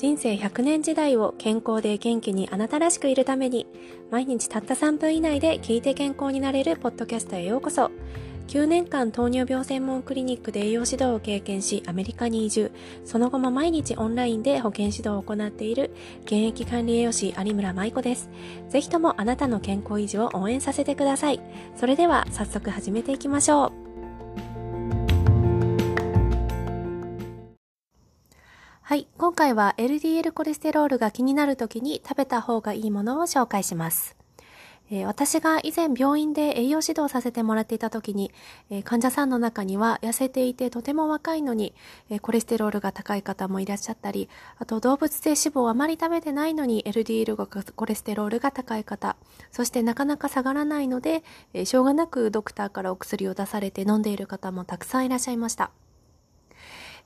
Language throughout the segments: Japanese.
人生100年時代を健康で元気にあなたらしくいるために毎日たった3分以内で聞いて健康になれるポッドキャストへようこそ。9年間糖尿病専門クリニックで栄養指導を経験しアメリカに移住。その後も毎日オンラインで保健指導を行っている。現役管理栄養士有村舞子です。ぜひともあなたの健康維持を応援させてください。それでは早速始めていきましょう。はい。今回は LDL コレステロールが気になる時に食べた方がいいものを紹介します。えー、私が以前病院で栄養指導させてもらっていた時に、えー、患者さんの中には痩せていてとても若いのに、えー、コレステロールが高い方もいらっしゃったり、あと動物性脂肪をあまり食べてないのに LDL がコレステロールが高い方、そしてなかなか下がらないので、えしょうがなくドクターからお薬を出されて飲んでいる方もたくさんいらっしゃいました。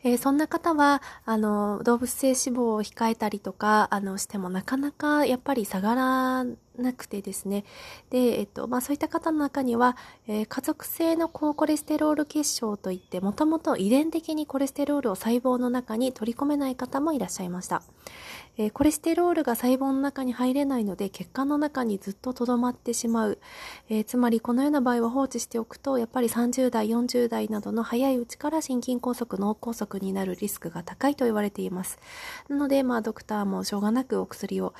えー、そんな方は、あの、動物性脂肪を控えたりとか、あの、してもなかなかやっぱり下がらなくてですね。で、えっと、まあ、そういった方の中には、えー、家族性の高コレステロール結晶といって、もともと遺伝的にコレステロールを細胞の中に取り込めない方もいらっしゃいました。えー、コレステロールが細胞の中に入れないので、血管の中にずっと留まってしまう。えー、つまり、このような場合は放置しておくと、やっぱり30代、40代などの早いうちから心筋梗塞、脳梗塞になるリスクが高いと言われています。なので、まあ、ドクターもしょうがなくお薬を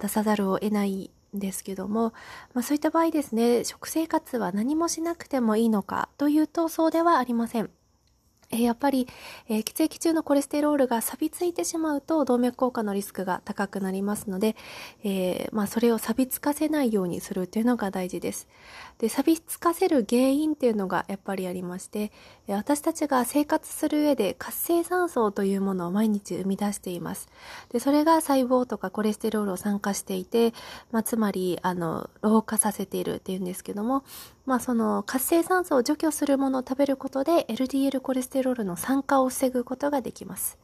出さざるを得ないですけども、まあ、そういった場合ですね、食生活は何もしなくてもいいのかというとそうではありません。えやっぱり、え、血液中のコレステロールが錆びついてしまうと動脈硬化のリスクが高くなりますので、えー、まあ、それを錆びつかせないようにするというのが大事です。で、錆びつかせる原因っていうのがやっぱりありまして、私たちが生活する上で活性酸素というものを毎日生み出しています。で、それが細胞とかコレステロールを酸化していて、まあ、つまり、あの、老化させているっていうんですけども、まあ、その活性酸素を除去するものを食べることで LDL コレステロールロールの酸化を防ぐことができます。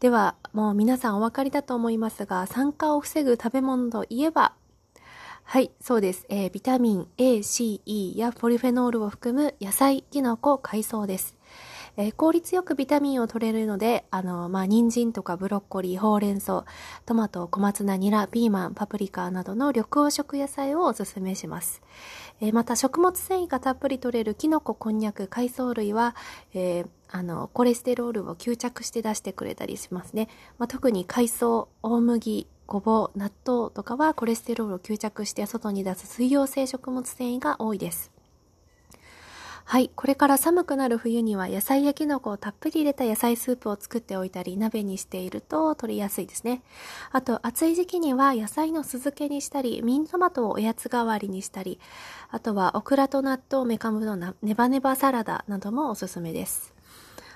では、もう皆さんお分かりだと思いますが、酸化を防ぐ食べ物といえば、はい、そうです。えー、ビタミン A、C、E やポリフェノールを含む野菜、キノコ、海藻です。えー、効率よくビタミンを取れるので、あの、まあ、人参とかブロッコリー、ほうれん草、トマト、小松菜、ニラ、ピーマン、パプリカなどの緑黄色野菜をおすすめします。えー、また、食物繊維がたっぷり取れるキノコ、こんにゃく、海藻類は、えー、あの、コレステロールを吸着して出してくれたりしますね。まあ、特に海藻、大麦、ごぼう、納豆とかはコレステロールを吸着して外に出す水溶性食物繊維が多いです。はい。これから寒くなる冬には野菜やキノコをたっぷり入れた野菜スープを作っておいたり、鍋にしていると取りやすいですね。あと、暑い時期には野菜の酢漬けにしたり、ミントマトをおやつ代わりにしたり、あとはオクラと納豆、メカブのネバネバサラダなどもおすすめです。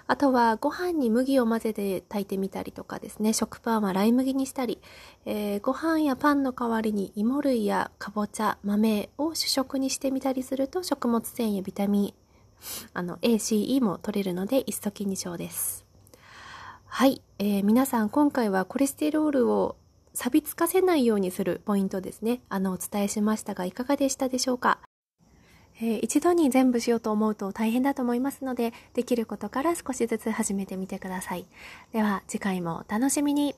あとはご飯に麦を混ぜて炊いてみたりとかですね、食パンはライ麦にしたり、えー、ご飯やパンの代わりに芋類やかぼちゃ、豆を主食にしてみたりすると食物繊維やビタミン、あの A、C、E も取れるので一石二鳥です。はい、えー、皆さん今回はコレステロールを錆びつかせないようにするポイントですね。あの、お伝えしましたが、いかがでしたでしょうか？えー、一度に全部しようと思うと大変だと思いますので、できることから少しずつ始めてみてください。では次回もお楽しみに。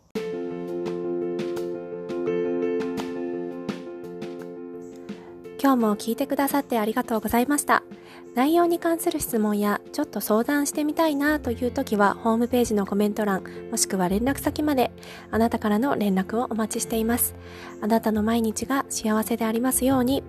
今日も聞いてくださってありがとうございました。内容に関する質問やちょっと相談してみたいなという時はホームページのコメント欄もしくは連絡先まであなたからの連絡をお待ちしています。あなたの毎日が幸せでありますように。